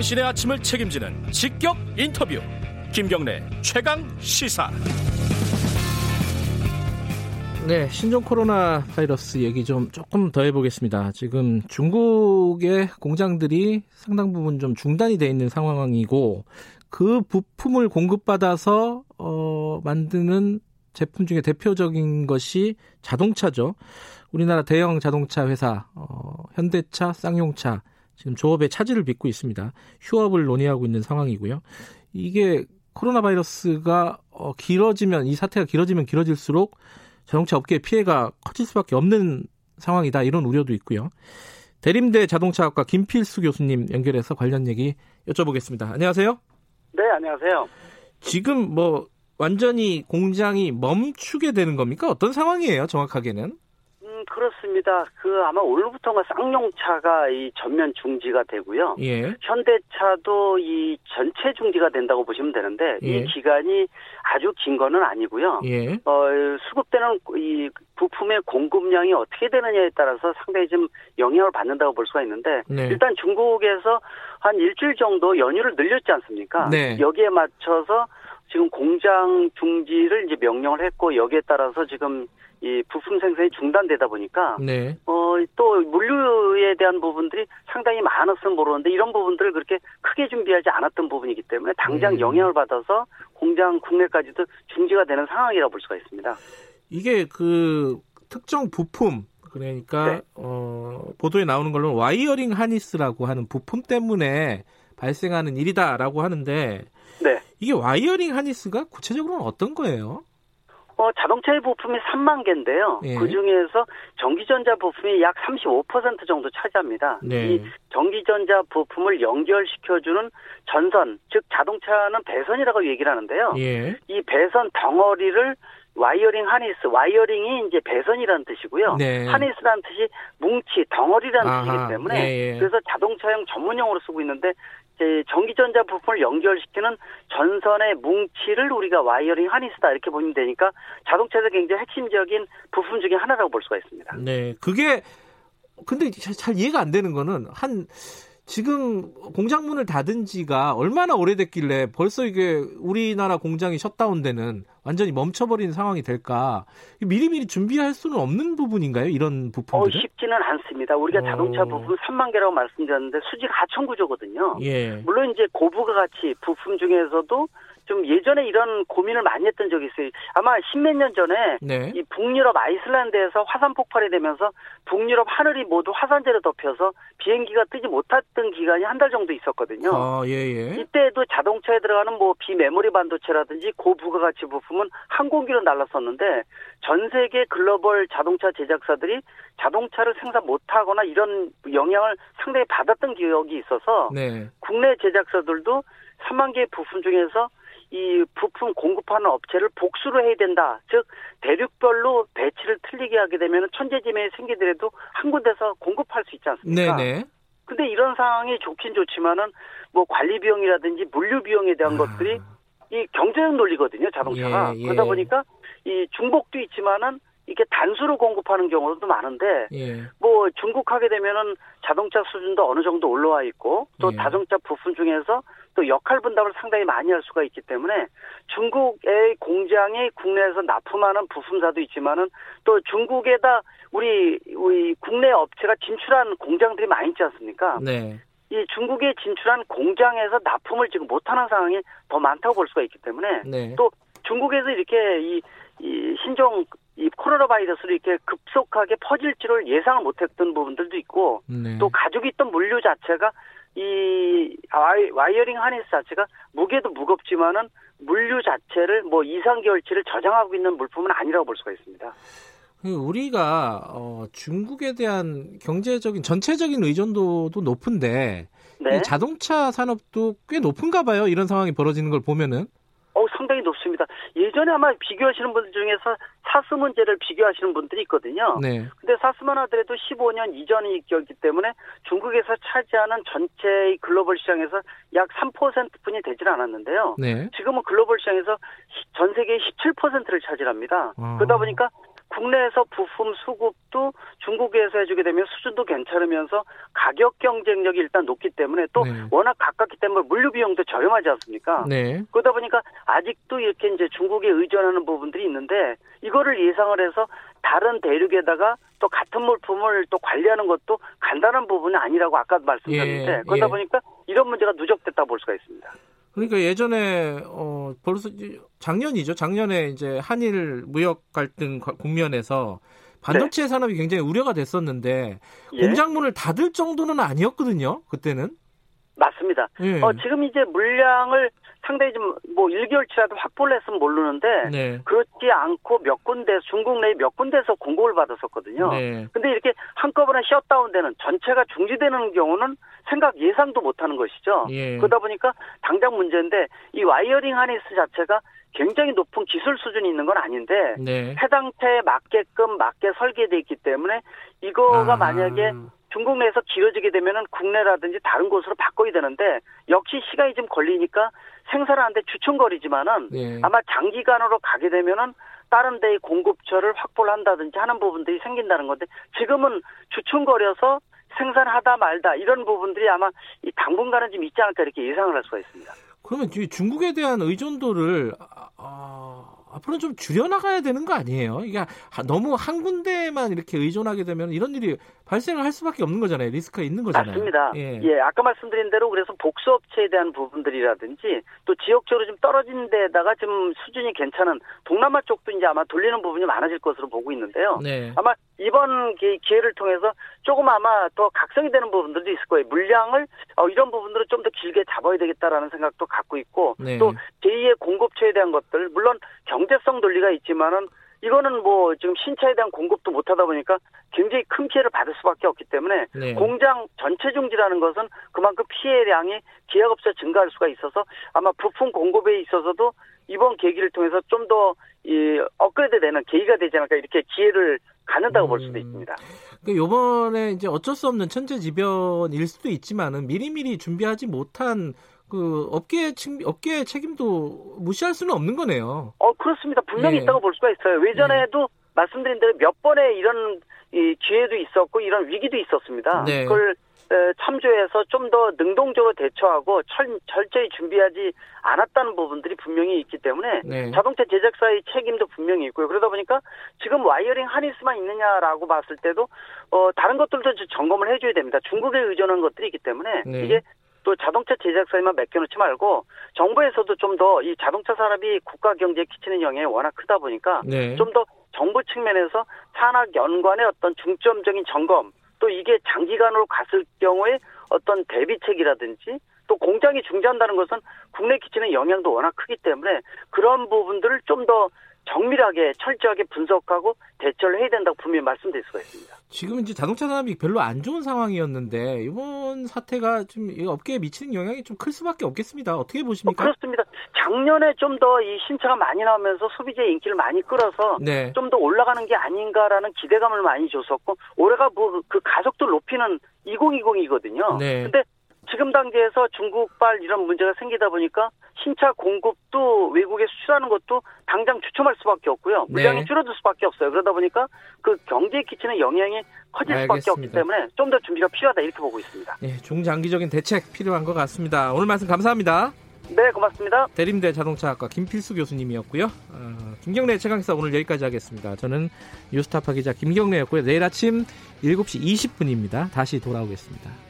당신의 아침을 책임지는 직격 인터뷰 김경래 최강 시사 네, 신종 코로나 바이러스 얘기 좀 조금 더 해보겠습니다. 지금 중국의 공장들이 상당 부분 좀 중단이 돼 있는 상황이고 그 부품을 공급받아서 어, 만드는 제품 중에 대표적인 것이 자동차죠. 우리나라 대형 자동차 회사 어, 현대차, 쌍용차 지금 조업에 차질을 빚고 있습니다. 휴업을 논의하고 있는 상황이고요. 이게 코로나 바이러스가 어, 길어지면 이 사태가 길어지면 길어질수록 자동차 업계의 피해가 커질 수밖에 없는 상황이다 이런 우려도 있고요. 대림대 자동차학과 김필수 교수님 연결해서 관련 얘기 여쭤보겠습니다. 안녕하세요. 네, 안녕하세요. 지금 뭐 완전히 공장이 멈추게 되는 겁니까? 어떤 상황이에요, 정확하게는? 음, 그렇습니다. 그 아마 오늘부터가 쌍용차가 이 전면 중지가 되고요. 예. 현대차도 이 전체 중지가 된다고 보시면 되는데 예. 이 기간이 아주 긴 거는 아니고요. 예. 어, 수급되는 이 부품의 공급량이 어떻게 되느냐에 따라서 상당히 좀 영향을 받는다고 볼 수가 있는데 네. 일단 중국에서 한 일주일 정도 연휴를 늘렸지 않습니까? 네. 여기에 맞춰서 지금 공장 중지를 이제 명령을 했고 여기에 따라서 지금 이 부품 생산이 중단되다 보니까 네. 어, 또 물류에 대한 부분들이 상당히 많았으면 모르는데 이런 부분들을 그렇게 크게 준비하지 않았던 부분이기 때문에 당장 음. 영향을 받아서 공장 국내까지도 중지가 되는 상황이라고 볼 수가 있습니다. 이게 그 특정 부품 그러니까 네. 어, 보도에 나오는 걸로는 wiring harness라고 하는 부품 때문에 발생하는 일이다라고 하는데 네. 이게 wiring harness가 구체적으로는 어떤 거예요? 어, 자동차의 부품이 3만 개인데요. 예. 그 중에서 전기전자 부품이 약 35% 정도 차지합니다. 네. 이 전기전자 부품을 연결시켜주는 전선, 즉 자동차는 배선이라고 얘기를 하는데요. 예. 이 배선 덩어리를 wiring harness, wiring이 이제 배선이라는 뜻이고요. 네. harness라는 뜻이 뭉치, 덩어리라는 아하, 뜻이기 때문에 예, 예. 그래서 자동차용 전문용어로 쓰고 있는데 전기전자 부품을 연결시키는 전선의 뭉치를 우리가 wiring harness다 이렇게 보면 되니까 자동차에서 굉장히 핵심적인 부품 중에 하나라고 볼 수가 있습니다. 네. 그게 근데 잘- 잘 이해가 안 되는 거는 한 지금 공장 문을 닫은 지가 얼마나 오래됐길래 벌써 이게 우리나라 공장이 셧다운되는 완전히 멈춰버리는 상황이 될까? 미리미리 준비할 수는 없는 부분인가요? 이런 어, 부품들은? 쉽지는 않습니다. 우리가 어. 자동차 부품 3만 개라고 말씀드렸는데 수직 하청 구조거든요. 예. 물론 이제 고부가가치 부품 중에서도 좀 예전에 이런 고민을 많이 했던 적이 있어요. 아마 십몇 년 전에 네. 이 북유럽 아이슬란드에서 화산 폭발이 되면서 북유럽 하늘이 모두 화산재로 덮여서 비행기가 뜨지 못했던 기간이 한 달 정도 있었거든요. 아, 예, 예. 이때도 자동차에 들어가는 뭐 비메모리 반도체라든지 고부가가치 부품 은 항공기로 날랐었는데 전 세계 글로벌 자동차 제작사들이 자동차를 생산 못하거나 이런 영향을 상당히 받았던 기억이 있어서 네. 국내 제작사들도 3만 개의 부품 중에서 이 부품 공급하는 업체를 복수로 해야 된다. 즉 대륙별로 배치를 틀리게 하게 되면 천재지명이 생기더라도 한 군데서 공급할 수 있지 않습니까? 네네. 근데 이런 상황이 좋긴 좋지만은 뭐 관리 비용이라든지 물류 비용에 대한 것들이 이 경제적 논리거든요, 자동차가. 아. 예, 예. 그러다 보니까 이 중복도 있지만은 이게 단수로 공급하는 경우도 많은데 예. 뭐 중국하게 되면은 자동차 수준도 어느 정도 올라와 있고 또 예. 자동차 부품 중에서 또 역할 분담을 상당히 많이 할 수가 있기 때문에 중국의 공장이 국내에서 납품하는 부품사도 있지만은 또 중국에다 우리 우리 국내 업체가 진출한 공장들이 많이 있지 않습니까? 네. 이 중국에 진출한 공장에서 납품을 지금 못하는 상황이 더 많다고 볼 수가 있기 때문에 네. 또 중국에서 이렇게 이, 이 신종 이 코로나 바이러스로 이렇게 급속하게 퍼질 줄을 예상을 못했던 부분들도 있고 네. 또 가지고 있던 물류 자체가 이 wi-, wiring harness 자체가 무게도 무겁지만은 물류 자체를 뭐 2, 3개월치를 저장하고 있는 물품은 아니라고 볼 수가 있습니다. 그 우리가 어, 중국에 대한 경제적인 전체적인 의존도도 높은데 네. 이 자동차 산업도 꽤 높은가 봐요. 이런 상황이 벌어지는 걸 보면은. 어, 상당히 높습니다. 예전에 아마 비교하시는 분들 중에서 사스 문제를 비교하시는 분들이 있거든요. 네. 근데 사스만 하더라도 15년 이전이기 때문에 중국에서 차지하는 전체의 글로벌 시장에서 약 3%뿐이 되질 않았는데요. 네. 지금은 글로벌 시장에서 시- 전 세계의 17%를 차지합니다. 아. 그러다 보니까 국내에서 부품 수급도 중국에서 해주게 되면 수준도 괜찮으면서 가격 경쟁력이 일단 높기 때문에 또 네. 워낙 가깝기 때문에 물류 비용도 저렴하지 않습니까? 네. 그러다 보니까 아직도 이렇게 이제 중국에 의존하는 부분들이 있는데 이거를 예상을 해서 다른 대륙에다가 또 같은 물품을 또 관리하는 것도 간단한 부분이 아니라고 아까 말씀드렸는데 예, 그러다 예. 보니까 이런 문제가 누적됐다 볼 수가 있습니다. 그러니까 예전에 어 벌써 작년이죠. 작년에 이제 한일 무역 갈등 과- 국면에서 반도체 산업이 굉장히 우려가 됐었는데 예, 공장문을 닫을 정도는 아니었거든요. 그때는. 맞습니다. 예. 어, 지금 이제 물량을 상당히 좀 뭐 1개월치라도 확보를 했으면 모르는데 네. 그렇지 않고 몇 군데 중국 내 몇 군데서 공급을 받았었거든요. 네. 근데 이렇게 한꺼번에 셧다운되는 전체가 중지되는 경우는 생각 예상도 못하는 것이죠. 예. 그러다 보니까 당장 문제인데 이 wiring harness 자체가 굉장히 높은 기술 수준이 있는 건 아닌데 네. 해당 차에 맞게끔 맞게 설계돼 있기 때문에 이거가 아. 만약에 중국 내에서 길어지게 되면은 국내라든지 다른 곳으로 바꿔야 되는데 역시 시간이 좀 걸리니까 생산하는데 주춤거리지만은 네. 아마 장기간으로 가게 되면은 다른 데의 공급처를 확보를 한다든지 하는 부분들이 생긴다는 건데 지금은 주춤거려서 생산하다 말다 이런 부분들이 아마 이 당분간은 좀 있지 않을까 이렇게 예상을 할 수가 있습니다. 그러면 이 중국에 대한 의존도를 아, 아, 앞으로 좀 줄여나가야 되는 거 아니에요? 이게 하- 너무 한 군데만 이렇게 의존하게 되면 이런 일이 발생을 할 수밖에 없는 거잖아요. 리스크가 있는 거잖아요. 맞습니다. 예. 예. 아까 말씀드린 대로 그래서 복수업체에 대한 부분들이라든지 또 지역적으로 좀 떨어진 데다가 좀 수준이 괜찮은 동남아 쪽도 이제 아마 돌리는 부분이 많아질 것으로 보고 있는데요. 네. 아마 이번 기- 기회를 통해서 조금 아마 더 각성이 되는 부분들도 있을 거예요. 물량을 어, 이런 부분들을 좀 더 길게 잡아야 되겠다라는 생각도 갖고 있고 네. 또 제2의 공급처에 대한 것들 물론 경제성 논리가 있지만은 이거는 뭐 지금 신차에 대한 공급도 못하다 보니까 굉장히 큰 피해를 받을 수밖에 없기 때문에 네. 공장 전체 중지라는 것은 그만큼 피해량이 기업업체 증가할 수가 있어서 아마 부품 공급에 있어서도 이번 계기를 통해서 좀 더 이 업그레이드되는 계기가 되지 않을까 이렇게 기회를 갖는다고 볼 수도 음. 있습니다. 그 요번에 이제 어쩔 수 없는 천재지변일 수도 있지만은 미리미리 준비하지 못한 그 업계 책 업계 책임도 무시할 수는 없는 거네요. 어 그렇습니다. 분명히 예. 있다고 볼 수가 있어요. 예전에도 말씀드린 대로 몇 번의 이런 이 기회도 있었고 이런 위기도 있었습니다. 네. 그걸 에, 참조해서 좀 더 능동적으로 대처하고 철, 철저히 준비하지 않았다는 부분들이 분명히 있기 때문에 네. 자동차 제작사의 책임도 분명히 있고요. 그러다 보니까 지금 wiring harness만 있느냐라고 봤을 때도 어, 다른 것들도 좀 점검을 해줘야 됩니다. 중국에 의존한 것들이 있기 때문에 네. 이게 또 자동차 제작사에만 맡겨놓지 말고 정부에서도 좀 더 이 자동차 산업이 국가 경제에 끼치는 영향이 워낙 크다 보니까 네. 좀더 정부 측면에서 산학 연관의 어떤 중점적인 점검 또 이게 장기간으로 갔을 경우에 어떤 대비책이라든지 또 공장이 중지한다는 것은 국내에 끼치는 영향도 워낙 크기 때문에 그런 부분들을 좀더 정밀하게 철저하게 분석하고 대처를 해야 된다고 분명히 말씀드릴 수가 있습니다. 지금 이제 자동차 산업이 별로 안 좋은 상황이었는데 이번 사태가 좀이 업계에 미치는 영향이 좀 클 수밖에 없겠습니다. 어떻게 어, 보십니까? 그렇습니다. 작년에 좀 더 이 신차가 많이 나오면서 소비자의 인기를 많이 끌어서 네. 좀더 올라가는 게 아닌가라는 기대감을 많이 줬었고 올해가 뭐 그 가속도를 높이는 2020이거든요. 네. 근데 지금 단계에서 중국발 이런 문제가 생기다 보니까 신차 공급도 외국에 수출하는 것도 당장 주춤할 수밖에 없고요. 물량이 네. 줄어들 수밖에 없어요. 그러다 보니까 그 경제에 끼치는 영향이 커질 수밖에 없기 알겠습니다. 때문에 좀 더 준비가 필요하다 이렇게 보고 있습니다. 네, 중장기적인 대책 필요한 것 같습니다. 오늘 말씀 감사합니다. 네, 고맙습니다. 대림대 자동차학과 김필수 교수님이었고요. 어, 김경래 최강사 오늘 여기까지 하겠습니다. 저는 뉴스타파 기자 김경래였고요. 내일 아침 7시 20분입니다. 다시 돌아오겠습니다.